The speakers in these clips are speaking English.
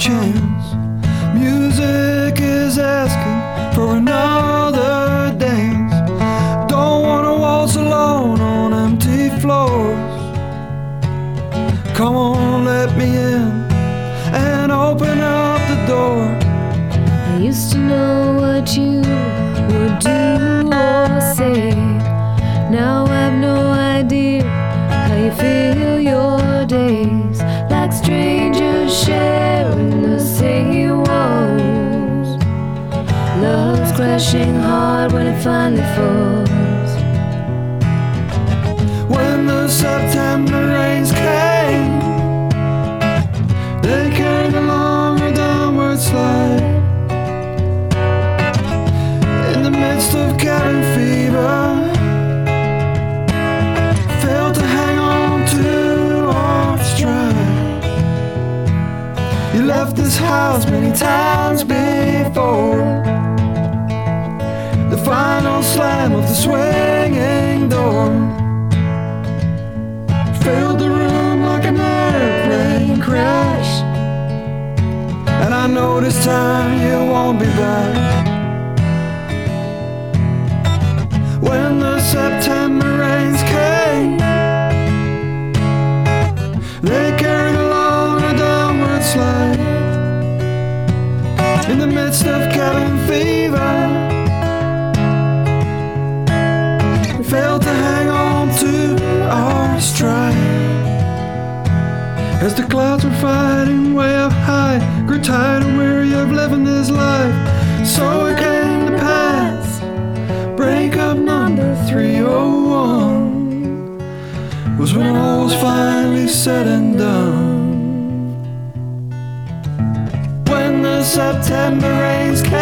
chance. Music is asking for another dance. Don't wanna waltz alone on empty floors. Come on, let me in and open up the door. I used to know what you would do or say. Now I've no idea how you feel. Pushing hard when it finally falls. When the September rains came, they carried along a downward slide. In the midst of cabin fever. You left this house many times before. Final slam of the swinging door filled the room like an airplane crash. And I know this time you won't be back. When the September rains came, they carried along a downward slide. In the midst of cabin fever, failed to hang on to our stride. As the clouds were fighting way up high, grew tired and weary of living this life. So it came to pass. Breakup number 301 was when all was finally said and done. When the September rains came,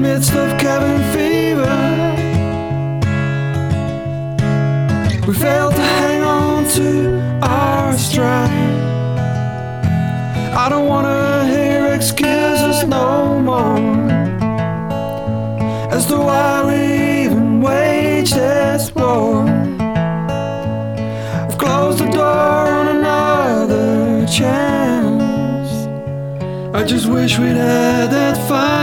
midst of cabin fever, we failed to hang on to our stride. I don't wanna hear excuses no more as to why we even waged this war. I've closed the door on another chance. I just wish we'd had that dance.